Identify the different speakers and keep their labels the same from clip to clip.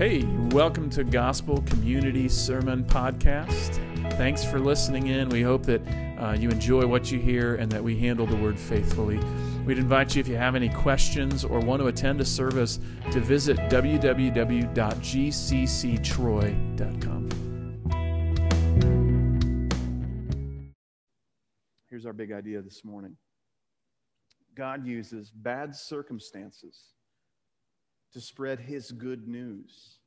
Speaker 1: Hey, welcome to Gospel Community Sermon Podcast. Thanks for listening in. We hope that uh, you enjoy what you hear and that we handle the word faithfully. We'd invite you, if you have any questions or want to attend a service, to visit www.gcctroy.com. Here's our big idea this morning God uses bad circumstances to spread his good news.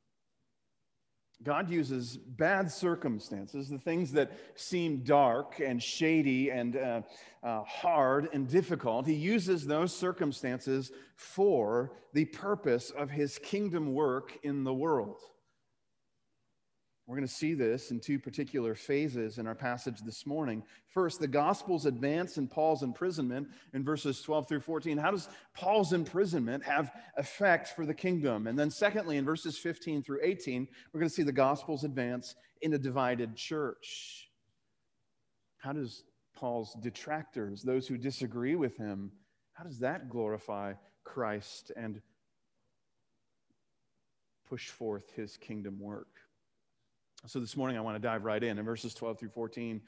Speaker 1: God uses bad circumstances, the things that seem dark and shady and uh, uh, hard and difficult, He uses those circumstances for the purpose of His kingdom work in the world. We're going to see this in two particular phases in our passage this morning. First, the gospel's advance in Paul's imprisonment in verses 12 through 14. How does Paul's imprisonment have effect for the kingdom? And then, secondly, in verses 15 through 18, we're going to see the gospel's advance in a divided church. How does Paul's detractors, those who disagree with him, how does that glorify Christ and push forth his kingdom work? So this morning, I want to dive right in in verses 12 through 14.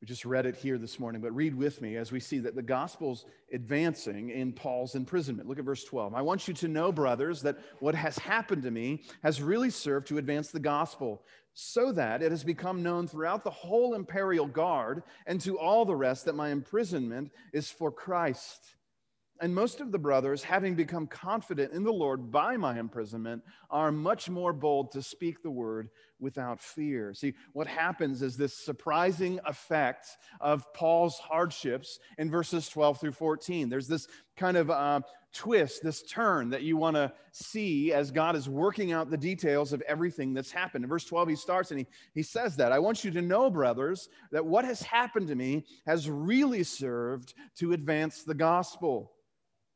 Speaker 1: We just read it here this morning, but read with me as we see that the gospel's advancing in Paul's imprisonment. Look at verse 12. I want you to know, brothers, that what has happened to me has really served to advance the gospel, so that it has become known throughout the whole imperial guard and to all the rest that my imprisonment is for Christ. And most of the brothers, having become confident in the Lord by my imprisonment, are much more bold to speak the word without fear. See, what happens is this surprising effect of Paul's hardships in verses 12 through 14. There's this kind of uh, twist, this turn that you want to see as God is working out the details of everything that's happened. In verse 12, he starts and he, he says that I want you to know, brothers, that what has happened to me has really served to advance the gospel.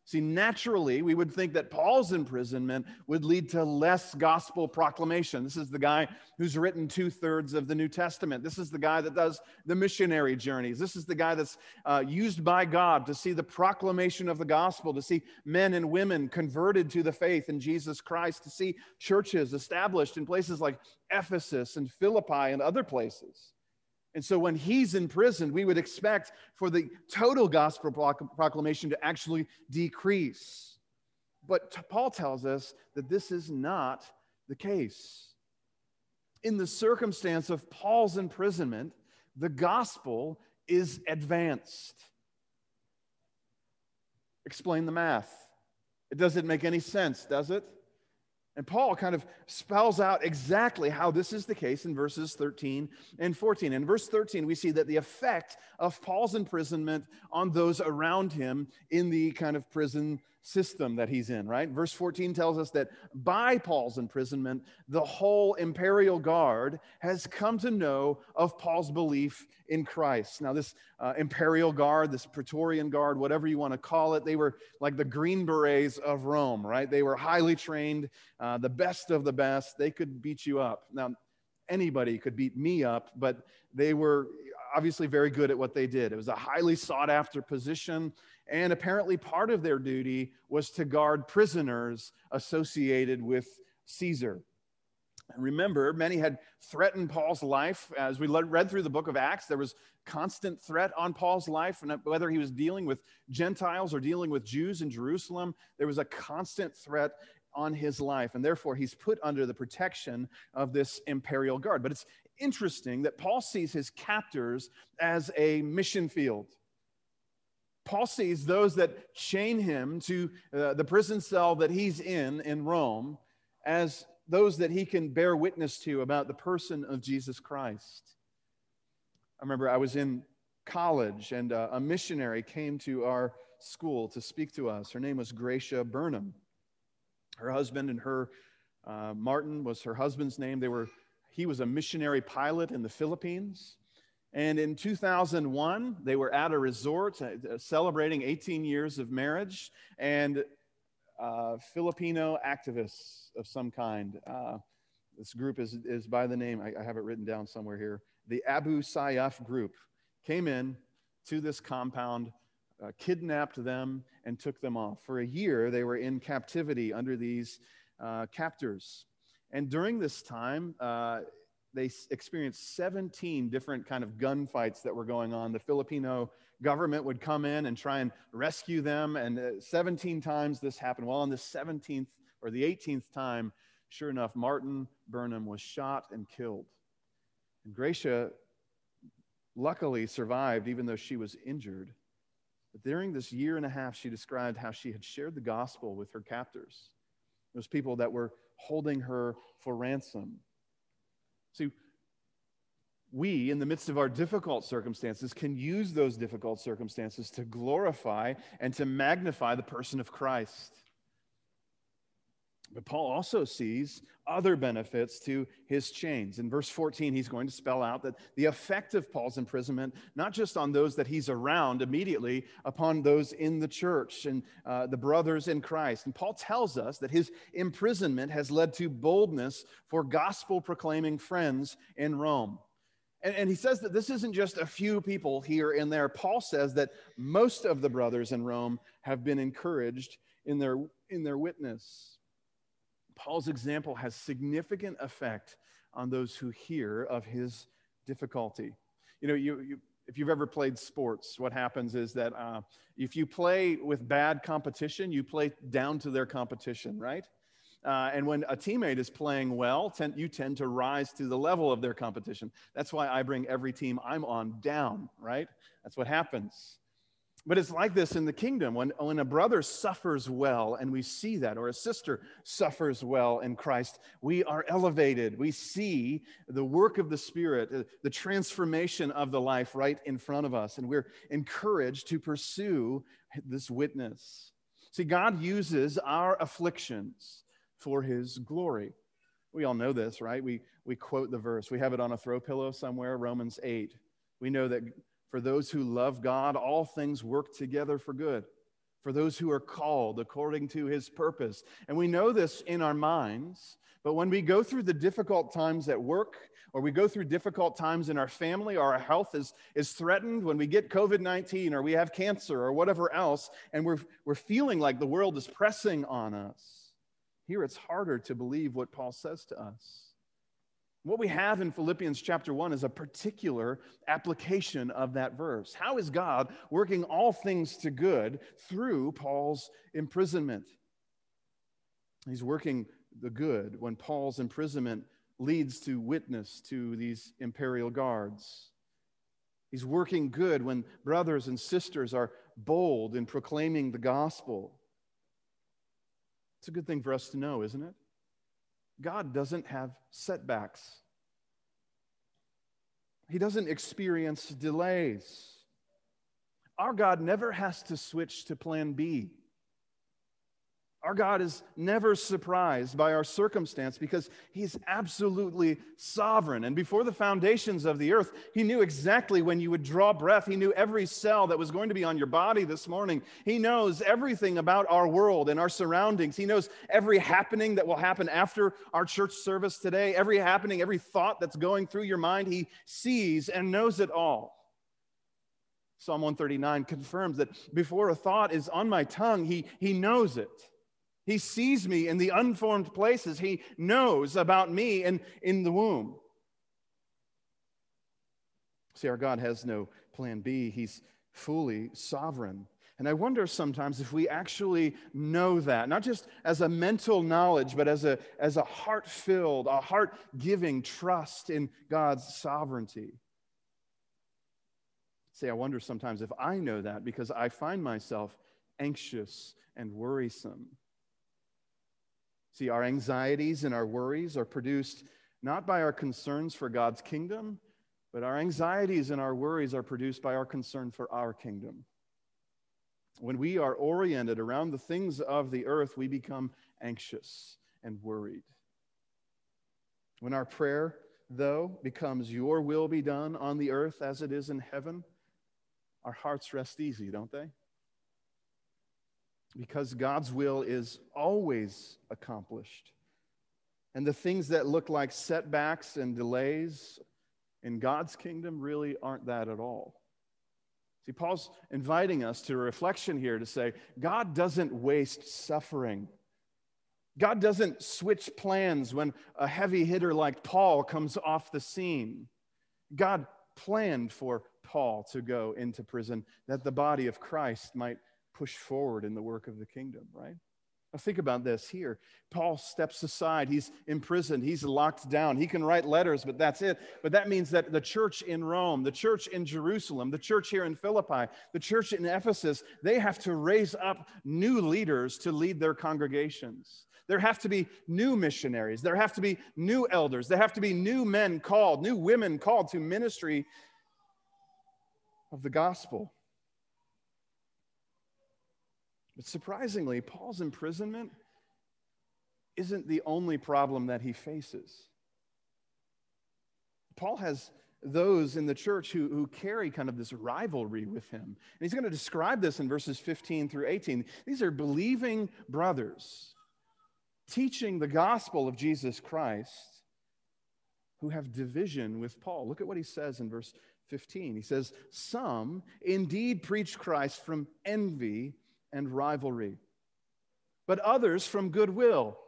Speaker 1: See, naturally, we would think that Paul's imprisonment would lead to less gospel proclamation. This is the guy who's written two thirds of the New Testament. This is the guy that does the missionary journeys. This is the guy that's uh, used by God to see the proclamation of the gospel, to see men and women converted to the faith in Jesus Christ, to see churches established in places like Ephesus and Philippi and other places. And so when he's in prison, we would expect for the total gospel proclamation to actually decrease. But Paul tells us that this is not the case. In the circumstance of Paul's imprisonment, the gospel is advanced. Explain the math. It doesn't make any sense, does it? And Paul kind of spells out exactly how this is the case in verses 13 and 14. In verse 13, we see that the effect of Paul's imprisonment on those around him in the kind of prison system that he's in, right? Verse 14 tells us that by Paul's imprisonment, the whole imperial guard has come to know of Paul's belief in Christ. Now, this uh, imperial guard, this Praetorian guard, whatever you want to call it, they were like the Green Berets of Rome, right? They were highly trained, uh, the best of the best. They could beat you up. Now, anybody could beat me up, but they were obviously very good at what they did. It was a highly sought after position, and apparently part of their duty was to guard prisoners associated with Caesar. And remember, many had threatened Paul's life. As we read through the book of Acts, there was constant threat on Paul's life, and whether he was dealing with Gentiles or dealing with Jews in Jerusalem, there was a constant threat on his life, and therefore he's put under the protection of this imperial guard. But it's interesting that Paul sees his captors as a mission field. Paul sees those that chain him to uh, the prison cell that he's in in Rome as those that he can bear witness to about the person of Jesus Christ. I remember I was in college and uh, a missionary came to our school to speak to us. Her name was Gracia Burnham. Her husband and her, uh, Martin was her husband's name. They were, he was a missionary pilot in the Philippines. And in 2001, they were at a resort uh, celebrating 18 years of marriage, and uh, Filipino activists of some kind. Uh, this group is, is by the name, I, I, have it written down somewhere here. The Abu Sayyaf group came in to this compound, uh, kidnapped them, and took them off. For a year, they were in captivity under these uh, captors. And during this time, uh, they experienced 17 different kind of gunfights that were going on. The Filipino government would come in and try and rescue them. And uh, 17 times this happened. Well, on the 17th or the 18th time, sure enough, Martin Burnham was shot and killed. And Gracia luckily survived, even though she was injured. But during this year and a half, she described how she had shared the gospel with her captors, those people that were holding her for ransom. See, we, in the midst of our difficult circumstances, can use those difficult circumstances to glorify and to magnify the person of Christ. But Paul also sees other benefits to his chains. In verse 14, he's going to spell out that the effect of Paul's imprisonment, not just on those that he's around immediately, upon those in the church and uh, the brothers in Christ. And Paul tells us that his imprisonment has led to boldness for gospel proclaiming friends in Rome. And, and he says that this isn't just a few people here and there. Paul says that most of the brothers in Rome have been encouraged in their, in their witness. Paul's example has significant effect on those who hear of his difficulty. You know, you, you if you've ever played sports, what happens is that uh, if you play with bad competition, you play down to their competition, right? Uh, and when a teammate is playing well, tend, you tend to rise to the level of their competition. That's why I bring every team I'm on down, right? That's what happens. But it's like this in the kingdom. When, when a brother suffers well, and we see that, or a sister suffers well in Christ, we are elevated. We see the work of the Spirit, uh, the transformation of the life right in front of us, and we're encouraged to pursue this witness. See, God uses our afflictions for his glory. We all know this, right? We, we quote the verse, we have it on a throw pillow somewhere, Romans 8. We know that for those who love God, all things work together for good. For those who are called according to his purpose. And we know this in our minds, but when we go through the difficult times at work, or we go through difficult times in our family, or our health is, is threatened, when we get COVID 19, or we have cancer, or whatever else, and we're, we're feeling like the world is pressing on us, here it's harder to believe what Paul says to us. What we have in Philippians chapter 1 is a particular application of that verse. How is God working all things to good through Paul's imprisonment? He's working the good when Paul's imprisonment leads to witness to these imperial guards. He's working good when brothers and sisters are bold in proclaiming the gospel. It's a good thing for us to know, isn't it? God doesn't have setbacks, He doesn't experience delays. Our God never has to switch to plan B. Our God is never surprised by our circumstance because He's absolutely sovereign. And before the foundations of the earth, He knew exactly when you would draw breath. He knew every cell that was going to be on your body this morning. He knows everything about our world and our surroundings. He knows every happening that will happen after our church service today, every happening, every thought that's going through your mind. He sees and knows it all. Psalm 139 confirms that before a thought is on my tongue, He, he knows it. He sees me in the unformed places. He knows about me and in the womb. See, our God has no plan B. He's fully sovereign. And I wonder sometimes if we actually know that, not just as a mental knowledge, but as a, as a heart filled, a heart giving trust in God's sovereignty. See, I wonder sometimes if I know that because I find myself anxious and worrisome. See, our anxieties and our worries are produced not by our concerns for God's kingdom, but our anxieties and our worries are produced by our concern for our kingdom. When we are oriented around the things of the earth, we become anxious and worried. When our prayer, though, becomes, Your will be done on the earth as it is in heaven, our hearts rest easy, don't they? Because God's will is always accomplished. And the things that look like setbacks and delays in God's kingdom really aren't that at all. See, Paul's inviting us to a reflection here to say God doesn't waste suffering. God doesn't switch plans when a heavy hitter like Paul comes off the scene. God planned for Paul to go into prison that the body of Christ might push forward in the work of the kingdom, right? Now, think about this here. Paul steps aside. He's imprisoned. He's locked down. He can write letters, but that's it. But that means that the church in Rome, the church in Jerusalem, the church here in Philippi, the church in Ephesus, they have to raise up new leaders to lead their congregations. There have to be new missionaries. There have to be new elders. There have to be new men called, new women called to ministry of the gospel. But surprisingly, Paul's imprisonment isn't the only problem that he faces. Paul has those in the church who, who carry kind of this rivalry with him. And he's going to describe this in verses 15 through 18. These are believing brothers teaching the gospel of Jesus Christ who have division with Paul. Look at what he says in verse 15. He says, Some indeed preach Christ from envy and rivalry, but others from goodwill.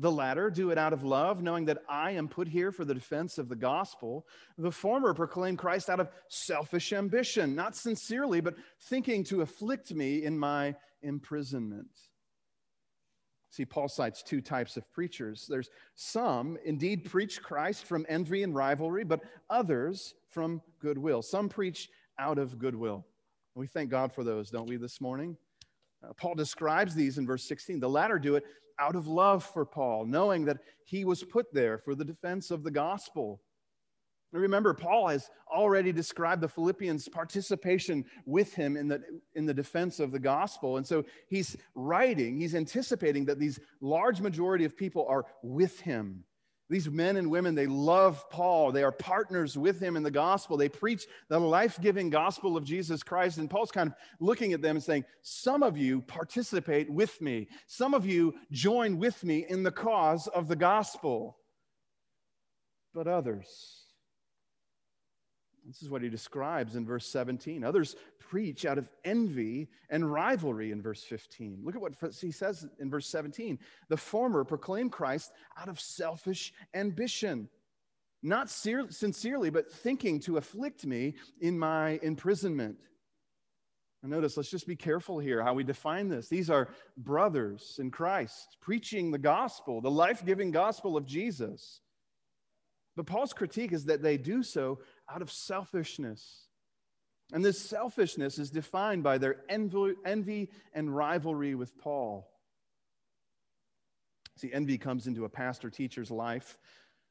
Speaker 1: The latter do it out of love, knowing that I am put here for the defense of the gospel. The former proclaim Christ out of selfish ambition, not sincerely, but thinking to afflict me in my imprisonment. See, Paul cites two types of preachers. There's some indeed preach Christ from envy and rivalry, but others from goodwill. Some preach out of goodwill. We thank God for those, don't we, this morning? Uh, Paul describes these in verse 16. The latter do it out of love for Paul, knowing that he was put there for the defense of the gospel. Remember, Paul has already described the Philippians' participation with him in the, in the defense of the gospel. And so he's writing, he's anticipating that these large majority of people are with him these men and women, they love Paul. They are partners with him in the gospel. They preach the life giving gospel of Jesus Christ. And Paul's kind of looking at them and saying, Some of you participate with me, some of you join with me in the cause of the gospel, but others, this is what he describes in verse 17. Others preach out of envy and rivalry in verse 15. Look at what he says in verse 17. The former proclaim Christ out of selfish ambition, not sincerely, but thinking to afflict me in my imprisonment. And notice, let's just be careful here how we define this. These are brothers in Christ preaching the gospel, the life giving gospel of Jesus. But Paul's critique is that they do so out of selfishness. And this selfishness is defined by their envy and rivalry with Paul. See, envy comes into a pastor teacher's life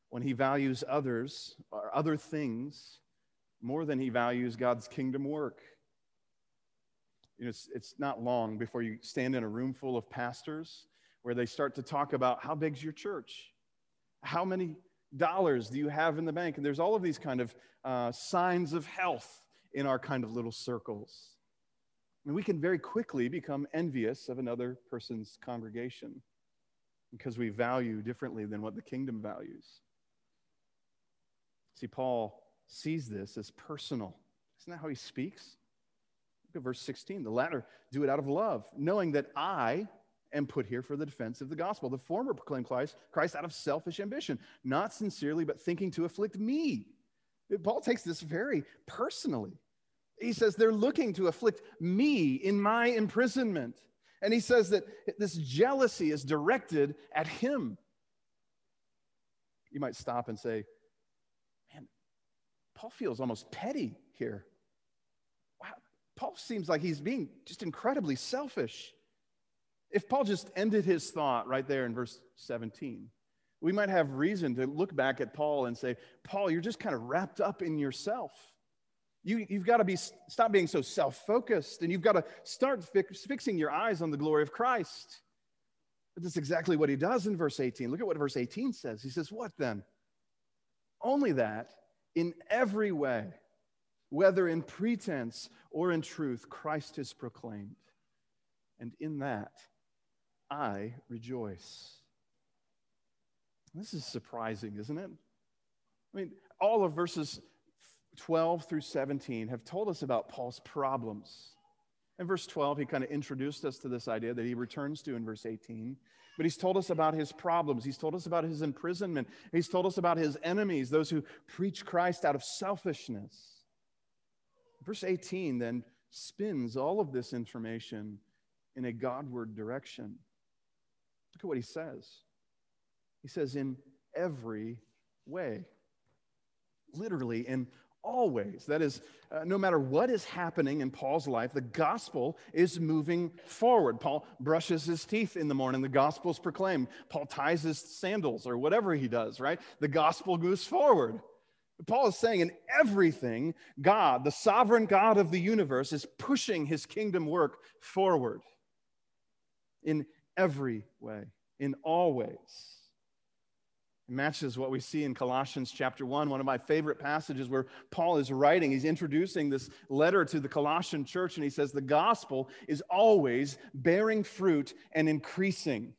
Speaker 1: when he values others or other things more than he values God's kingdom work. You know, it's, it's not long before you stand in a room full of pastors where they start to talk about how big's your church? How many dollars do you have in the bank? And there's all of these kind of uh, signs of health in our kind of little circles. And we can very quickly become envious of another person's congregation because we value differently than what the kingdom values. See, Paul sees this as personal. Isn't that how he speaks? Look at verse 16. The latter do it out of love, knowing that I, and put here for the defense of the gospel. The former proclaimed Christ, Christ out of selfish ambition, not sincerely, but thinking to afflict me. Paul takes this very personally. He says they're looking to afflict me in my imprisonment. And he says that this jealousy is directed at him. You might stop and say, man, Paul feels almost petty here. Wow. Paul seems like he's being just incredibly selfish. If Paul just ended his thought right there in verse 17, we might have reason to look back at Paul and say, Paul, you're just kind of wrapped up in yourself. You, have got to be, stop being so self focused and you've got to start fix, fixing your eyes on the glory of Christ. But that's exactly what he does in verse 18. Look at what verse 18 says. He says, What then? Only that in every way, whether in pretense or in truth, Christ is proclaimed. And in that, I rejoice. This is surprising, isn't it? I mean, all of verses 12 through 17 have told us about Paul's problems. In verse 12, he kind of introduced us to this idea that he returns to in verse 18. But he's told us about his problems. He's told us about his imprisonment. He's told us about his enemies, those who preach Christ out of selfishness. Verse 18 then spins all of this information in a Godward direction. Look at what he says. He says, in every way. Literally, in always. That is, uh, no matter what is happening in Paul's life, the gospel is moving forward. Paul brushes his teeth in the morning, the gospel is proclaimed. Paul ties his sandals or whatever he does, right? The gospel moves forward. Paul is saying in everything, God, the sovereign God of the universe, is pushing his kingdom work forward in every way, in all ways. It matches what we see in Colossians chapter 1, one of my favorite passages where Paul is writing. He's introducing this letter to the Colossian church, and he says, The gospel is always bearing fruit and increasing.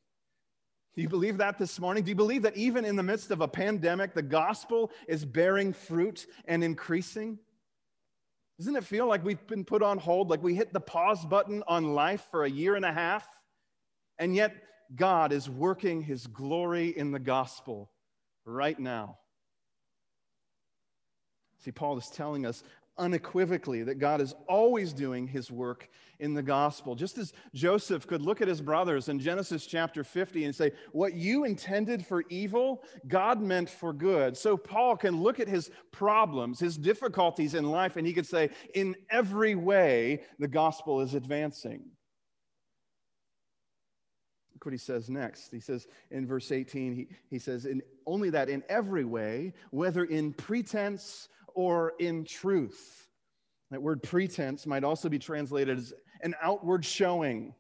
Speaker 1: Do you believe that this morning? Do you believe that even in the midst of a pandemic, the gospel is bearing fruit and increasing? Doesn't it feel like we've been put on hold, like we hit the pause button on life for a year and a half? And yet, God is working his glory in the gospel right now. See, Paul is telling us unequivocally that God is always doing his work in the gospel. Just as Joseph could look at his brothers in Genesis chapter 50 and say, What you intended for evil, God meant for good. So Paul can look at his problems, his difficulties in life, and he could say, In every way, the gospel is advancing. Look what he says next. He says in verse 18, he, he says, in, Only that in every way, whether in pretense or in truth. That word pretense might also be translated as an outward showing.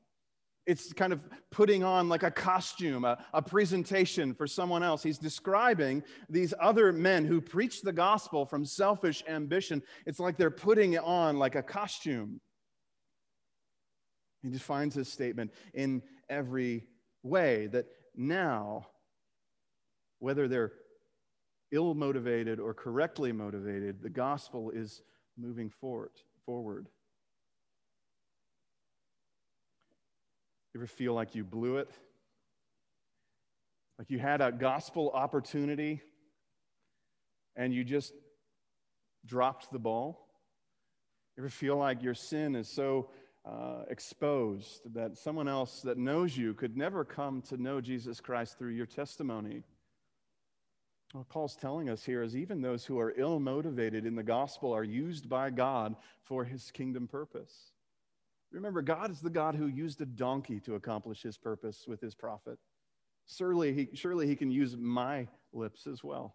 Speaker 1: It's kind of putting on like a costume, a, a, presentation for someone else. He's describing these other men who preach the gospel from selfish ambition. It's like they're putting it on like a costume. He defines his statement in every way that now, whether they're ill motivated or correctly motivated, the gospel is moving forward. forward. Ever feel like you blew it? Like you had a gospel opportunity and you just dropped the ball? Ever feel like your sin is so uh, exposed, that someone else that knows you could never come to know Jesus Christ through your testimony. What Paul's telling us here is even those who are ill motivated in the gospel are used by God for his kingdom purpose. Remember, God is the God who used a donkey to accomplish his purpose with his prophet. Surely he, surely he can use my lips as well.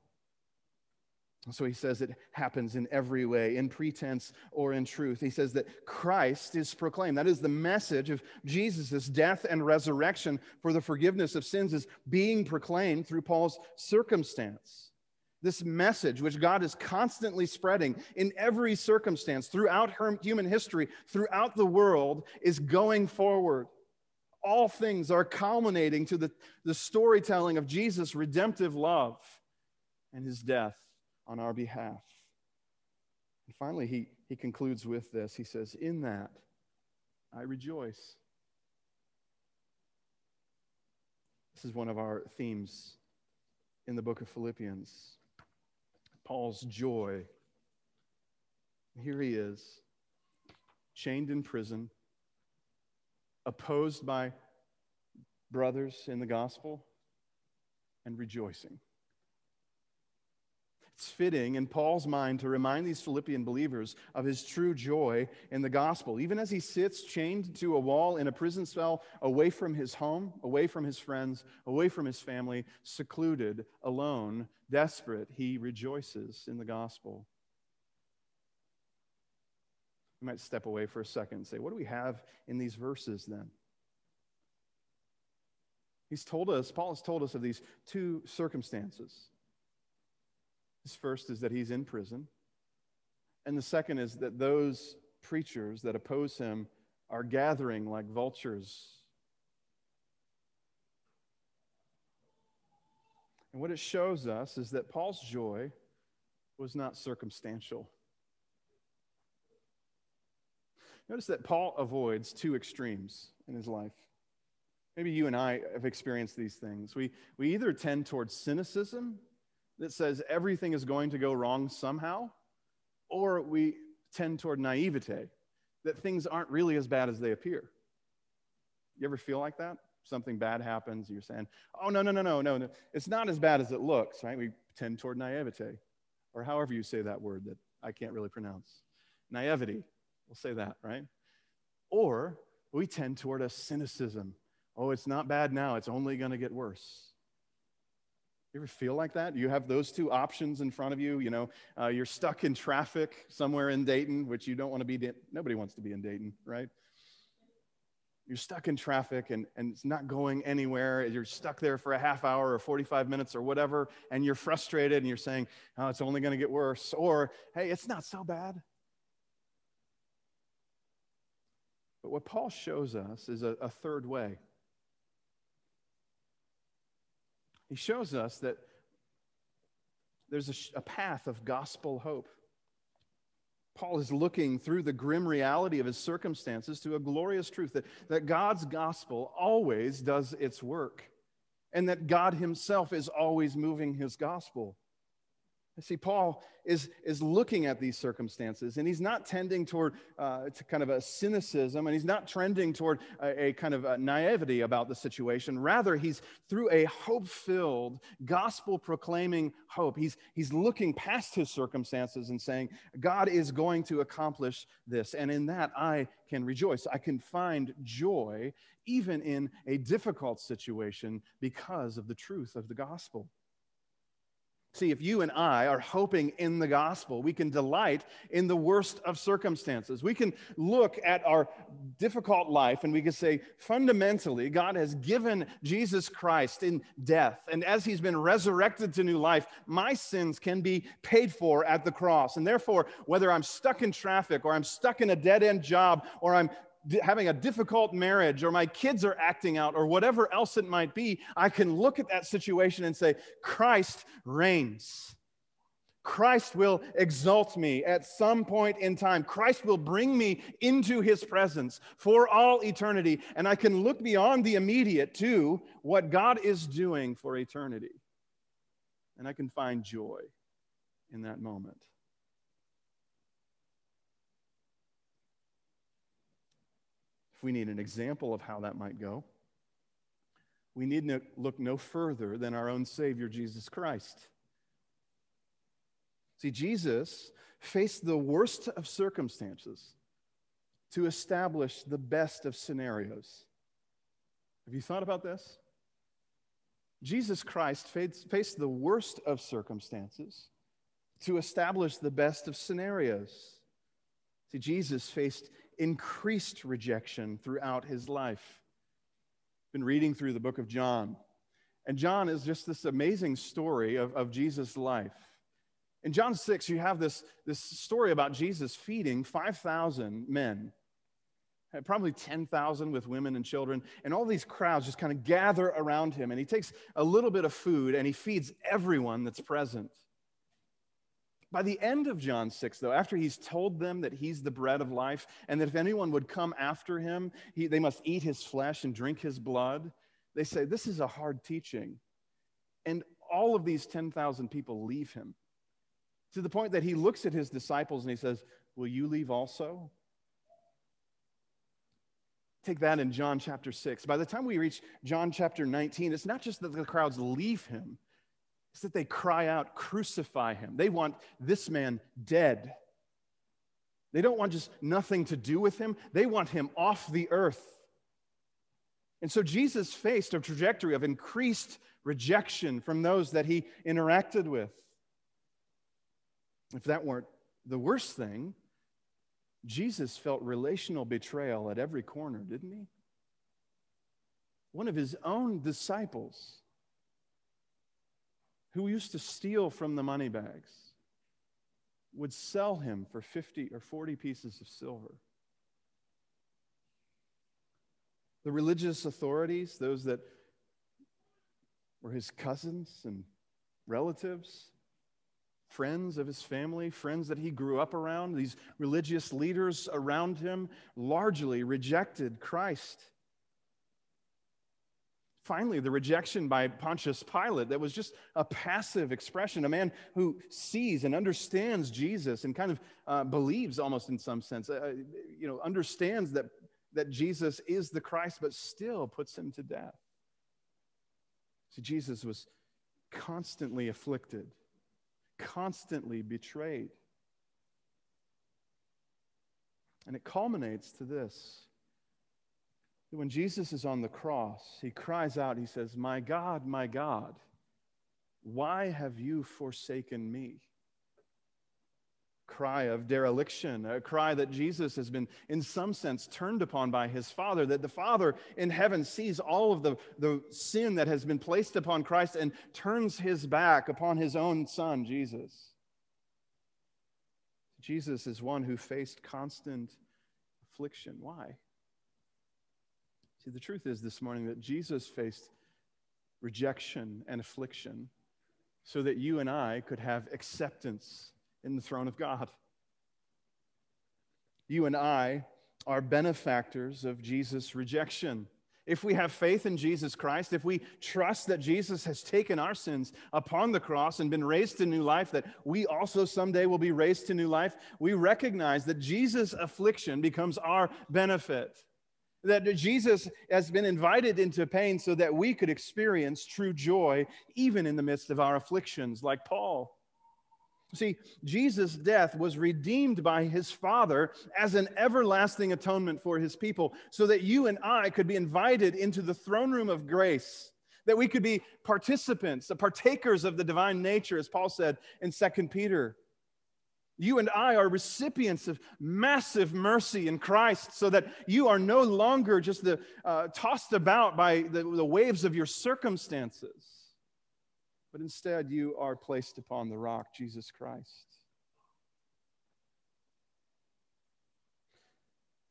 Speaker 1: So he says it happens in every way, in pretense or in truth. He says that Christ is proclaimed. That is the message of Jesus' death and resurrection for the forgiveness of sins is being proclaimed through Paul's circumstance. This message, which God is constantly spreading in every circumstance throughout human history, throughout the world, is going forward. All things are culminating to the, the storytelling of Jesus' redemptive love and his death on our behalf. And finally, he, he concludes with this. He says, In that I rejoice. This is one of our themes in the book of Philippians Paul's joy. Here he is, chained in prison, opposed by brothers in the gospel, and rejoicing. It's fitting in Paul's mind to remind these Philippian believers of his true joy in the gospel. Even as he sits chained to a wall in a prison cell, away from his home, away from his friends, away from his family, secluded, alone, desperate, he rejoices in the gospel. We might step away for a second and say, what do we have in these verses then? He's told us, Paul has told us of these two circumstances his first is that he's in prison. And the second is that those preachers that oppose him are gathering like vultures. And what it shows us is that Paul's joy was not circumstantial. notice that Paul avoids two extremes in his life. Maybe you and I have experienced these things. We, we either tend towards cynicism that says everything is going to go wrong somehow, or we tend toward naivete that things aren't really as bad as they appear. You ever feel like that? Something bad happens, you're saying, oh, no, no, no, no, no, no. It's not as bad as it looks, right? We tend toward naivete, or however you say that word that I can't really pronounce. Naivety, we'll say that, right? Or we tend toward a cynicism. Oh, it's not bad now, it's only going to get worse. You ever feel like that? You have those two options in front of you. You know, uh, you're stuck in traffic somewhere in Dayton, which you don't want to be. Nobody wants to be in Dayton, right? You're stuck in traffic and, and it's not going anywhere. You're stuck there for a half hour or 45 minutes or whatever, and you're frustrated and you're saying, oh, it's only going to get worse. Or, hey, it's not so bad. But what Paul shows us is a, a third way. He shows us that there's a, a path of gospel hope. Paul is looking through the grim reality of his circumstances to a glorious truth that, that God's gospel always does its work and that God himself is always moving his gospel. See, Paul is, is looking at these circumstances and he's not tending toward uh, to kind of a cynicism and he's not trending toward a, a kind of a naivety about the situation. Rather, he's through a hope filled, gospel proclaiming hope. He's, he's looking past his circumstances and saying, God is going to accomplish this. And in that, I can rejoice. I can find joy even in a difficult situation because of the truth of the gospel. See, if you and I are hoping in the gospel, we can delight in the worst of circumstances. We can look at our difficult life and we can say, fundamentally, God has given Jesus Christ in death. And as he's been resurrected to new life, my sins can be paid for at the cross. And therefore, whether I'm stuck in traffic or I'm stuck in a dead end job or I'm having a difficult marriage or my kids are acting out or whatever else it might be, I can look at that situation and say, Christ reigns. Christ will exalt me at some point in time. Christ will bring me into his presence for all eternity. And I can look beyond the immediate to what God is doing for eternity. And I can find joy in that moment. We need an example of how that might go, we need to look no further than our own Savior, Jesus Christ. See, Jesus faced the worst of circumstances to establish the best of scenarios. Have you thought about this? Jesus Christ faced the worst of circumstances to establish the best of scenarios. See, Jesus faced increased rejection throughout his life. Been reading through the book of John, and John is just this amazing story of, of Jesus' life. In John 6, you have this, this story about Jesus feeding 5,000 men, uh, probably 10,000 with women and children, and all these crowds just kind of gather around him. And he takes a little bit of food and he feeds everyone that's present. By the end of John 6, though, after he's told them that he's the bread of life and that if anyone would come after him, he, they must eat his flesh and drink his blood, they say, This is a hard teaching. And all of these 10,000 people leave him to the point that he looks at his disciples and he says, Will you leave also? Take that in John chapter 6. By the time we reach John chapter 19, it's not just that the crowds leave him, is that they cry out, Crucify him. They want this man dead. They don't want just nothing to do with him, they want him off the earth. And so Jesus faced a trajectory of increased rejection from those that he interacted with. If that weren't the worst thing, Jesus felt relational betrayal at every corner, didn't he? One of his own disciples who used to steal from the money bags would sell him for 50 or 40 pieces of silver. The religious authorities, those that were his cousins and relatives, friends of his family, friends that he grew up around, these religious leaders around him largely rejected Christ. Finally, the rejection by Pontius Pilate, that was just a passive expression, a man who sees and understands Jesus and kind of uh, believes almost in some sense, uh, you know, understands that, that Jesus is the Christ, but still puts him to death. See, Jesus was constantly afflicted, constantly betrayed. And it culminates to this when Jesus is on the cross, he cries out, he says, My God, my God, why have you forsaken me? Cry of dereliction, a cry that Jesus has been, in some sense, turned upon by his Father, that the Father in heaven sees all of the, the sin that has been placed upon Christ and turns his back upon his own Son, Jesus. Jesus is one who faced constant affliction. Why? See, the truth is this morning that Jesus faced rejection and affliction so that you and I could have acceptance in the throne of God. You and I are benefactors of Jesus' rejection. If we have faith in Jesus Christ, if we trust that Jesus has taken our sins upon the cross and been raised to new life, that we also someday will be raised to new life, we recognize that Jesus' affliction becomes our benefit that Jesus has been invited into pain so that we could experience true joy even in the midst of our afflictions, like Paul. See, Jesus' death was redeemed by his Father as an everlasting atonement for his people, so that you and I could be invited into the throne room of grace, that we could be participants, the partakers of the divine nature, as Paul said in Second Peter. You and I are recipients of massive mercy in Christ so that you are no longer just the, uh, tossed about by the, the waves of your circumstances, but instead you are placed upon the rock, Jesus Christ.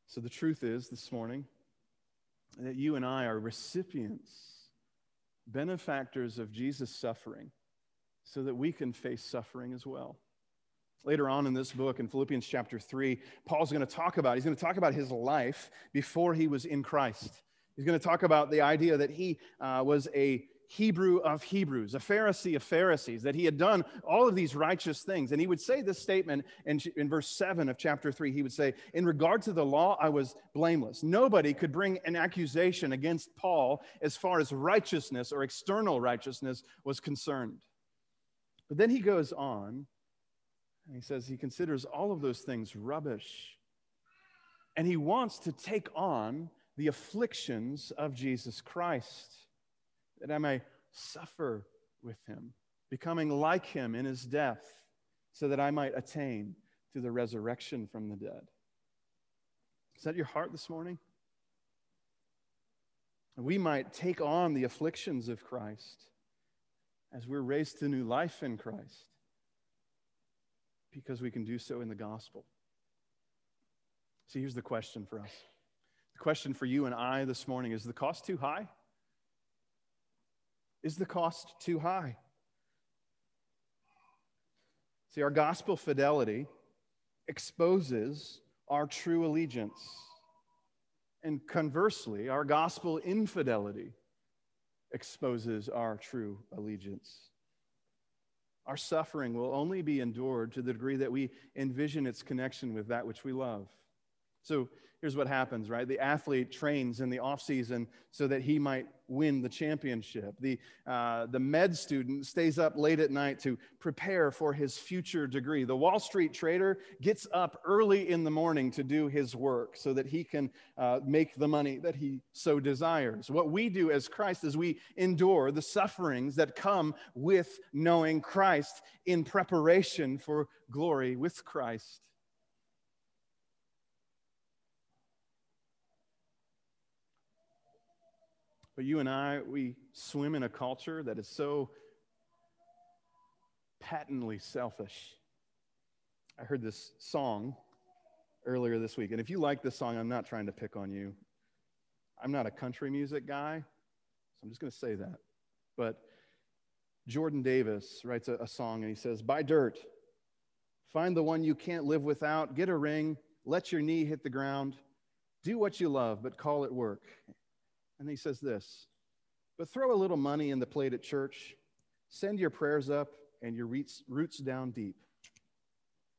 Speaker 1: So the truth is this morning that you and I are recipients, benefactors of Jesus' suffering so that we can face suffering as well. Later on in this book, in Philippians chapter 3, Paul's going to talk about, he's going to talk about his life before he was in Christ. He's going to talk about the idea that he uh, was a Hebrew of Hebrews, a Pharisee of Pharisees, that he had done all of these righteous things. And he would say this statement in, in verse 7 of chapter 3. He would say, In regard to the law, I was blameless. Nobody could bring an accusation against Paul as far as righteousness or external righteousness was concerned. But then he goes on and he says he considers all of those things rubbish. And he wants to take on the afflictions of Jesus Christ, that I may suffer with him, becoming like him in his death, so that I might attain to the resurrection from the dead. Is that your heart this morning? We might take on the afflictions of Christ as we're raised to new life in Christ because we can do so in the gospel. See, here's the question for us. The question for you and I this morning is the cost too high? Is the cost too high? See, our gospel fidelity exposes our true allegiance. And conversely, our gospel infidelity exposes our true allegiance. Our suffering will only be endured to the degree that we envision its connection with that which we love. So here's what happens, right? The athlete trains in the off season so that he might win the championship. The, uh, the med student stays up late at night to prepare for his future degree. The Wall Street trader gets up early in the morning to do his work so that he can uh, make the money that he so desires. What we do as Christ is we endure the sufferings that come with knowing Christ in preparation for glory with Christ. But you and I, we swim in a culture that is so patently selfish. I heard this song earlier this week. And if you like this song, I'm not trying to pick on you. I'm not a country music guy, so I'm just going to say that. But Jordan Davis writes a, a, song and he says, Buy dirt, Find the one you can't live without. Get a ring. Let your knee hit the ground. Do what you love, but call it work. And he says this But throw a little money in the plate at church. Send your prayers up and your roots down deep.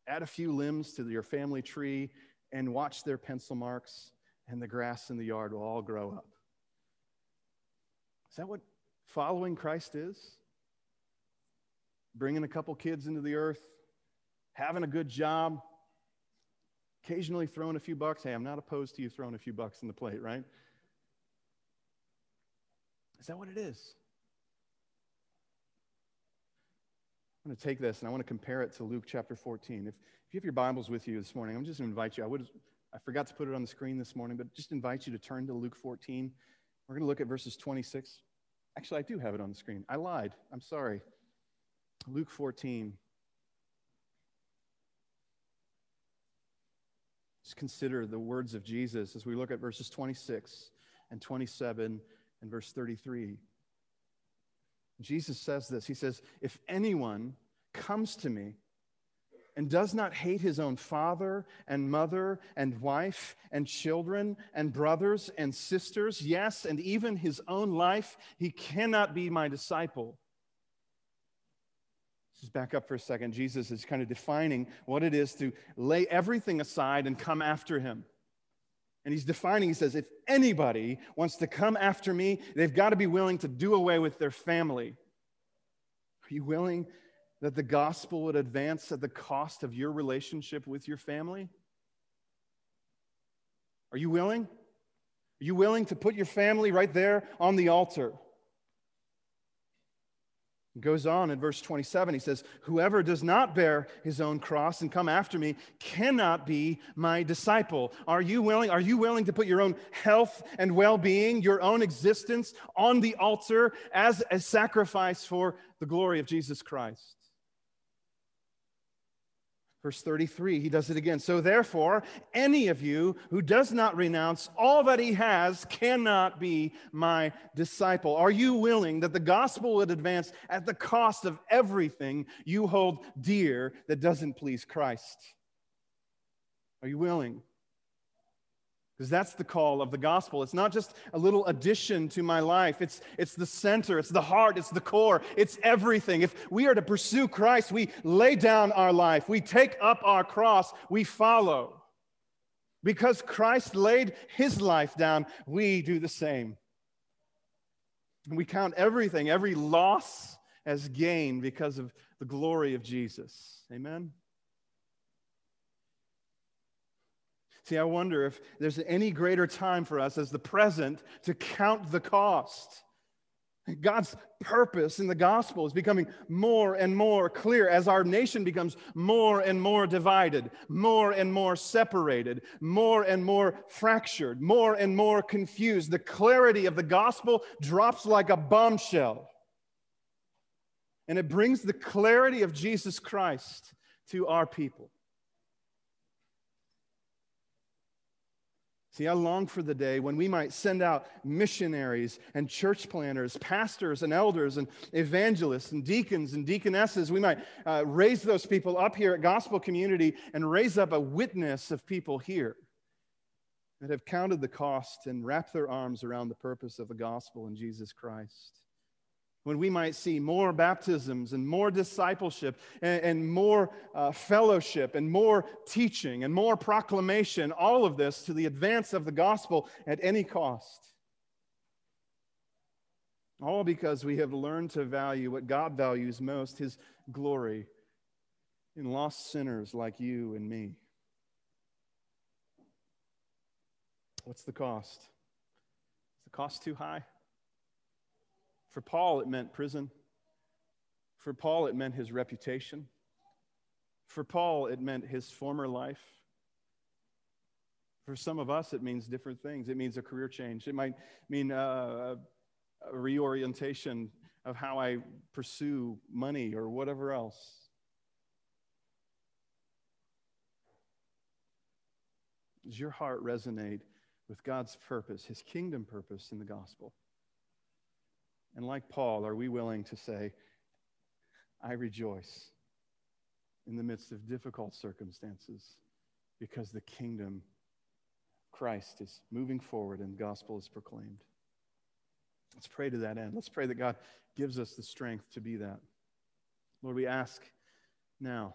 Speaker 1: Add a few limbs to your family tree and watch their pencil marks, and the grass in the yard will all grow up. Is that what following Christ is? Bringing a couple kids into the earth, having a good job, occasionally throwing a few bucks. Hey, I'm not opposed to you throwing a few bucks in the plate, right? Is that what it is? I'm going to take this and I want to compare it to Luke chapter 14. If, if you have your Bibles with you this morning, I'm just going to invite you. I would I forgot to put it on the screen this morning, but just invite you to turn to Luke 14. We're going to look at verses 26. Actually, I do have it on the screen. I lied. I'm sorry. Luke 14. Just consider the words of Jesus as we look at verses 26 and 27 and verse 33. Jesus says this He says, If anyone comes to me and does not hate his own father and mother and wife and children and brothers and sisters, yes, and even his own life, he cannot be my disciple. Just back up for a second. Jesus is kind of defining what it is to lay everything aside and come after him. And he's defining, he says, if anybody wants to come after me, they've got to be willing to do away with their family. Are you willing that the gospel would advance at the cost of your relationship with your family? Are you willing? Are you willing to put your family right there on the altar? Goes on in verse 27 he says whoever does not bear his own cross and come after me cannot be my disciple. Are you willing are you willing to put your own health and well-being your own existence on the altar as a sacrifice for the glory of jesus christ Verse 33, he does it again. So, therefore, any of you who does not renounce all that he has cannot be my disciple. Are you willing that the gospel would advance at the cost of everything you hold dear that doesn't please Christ? Are you willing? Because that's the call of the gospel. It's not just a little addition to my life, it's, it's the center, it's the heart, it's the core, it's everything. If we are to pursue Christ, we lay down our life, we take up our cross, we follow. Because Christ laid his life down, we do the same. We count everything, every loss as gain because of the glory of Jesus. Amen. See, I wonder if there's any greater time for us as the present to count the cost. God's purpose in the gospel is becoming more and more clear as our nation becomes more and more divided, more and more separated, more and more fractured, more and more confused. The clarity of the gospel drops like a bombshell. And it brings the clarity of Jesus Christ to our people. See, I long for the day when we might send out missionaries and church planners, pastors and elders and evangelists and deacons and deaconesses. We might uh, raise those people up here at Gospel Community and raise up a witness of people here that have counted the cost and wrapped their arms around the purpose of the gospel in Jesus Christ when we might see more baptisms and more discipleship and, and more uh, fellowship and more teaching and more proclamation, all of this to the advance of the gospel at any cost. All because we have learned to value what God values most his glory in lost sinners like you and me. What's the cost? Is the cost too high? For Paul, it meant prison. For Paul, it meant his reputation. For Paul, it meant his former life. For some of us, it means different things. It means a career change. It might mean uh, a reorientation of how I pursue money or whatever else. Does your heart resonate with God's purpose, his kingdom purpose in the gospel? And like Paul, are we willing to say, I rejoice? in the midst of difficult circumstances because the kingdom, Christ, is moving forward and the gospel is proclaimed. Let's pray to that end. Let's pray that God gives us the strength to be that. Lord, we ask now.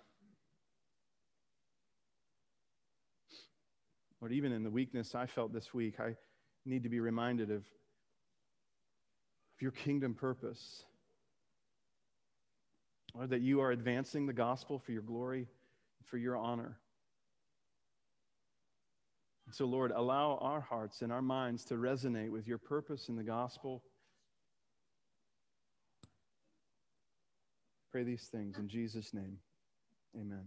Speaker 1: Lord, even in the weakness I felt this week, I need to be reminded of, of your kingdom purpose. Lord, that you are advancing the gospel for your glory, for your honor. And so, Lord, allow our hearts and our minds to resonate with your purpose in the gospel. Pray these things in Jesus' name. Amen.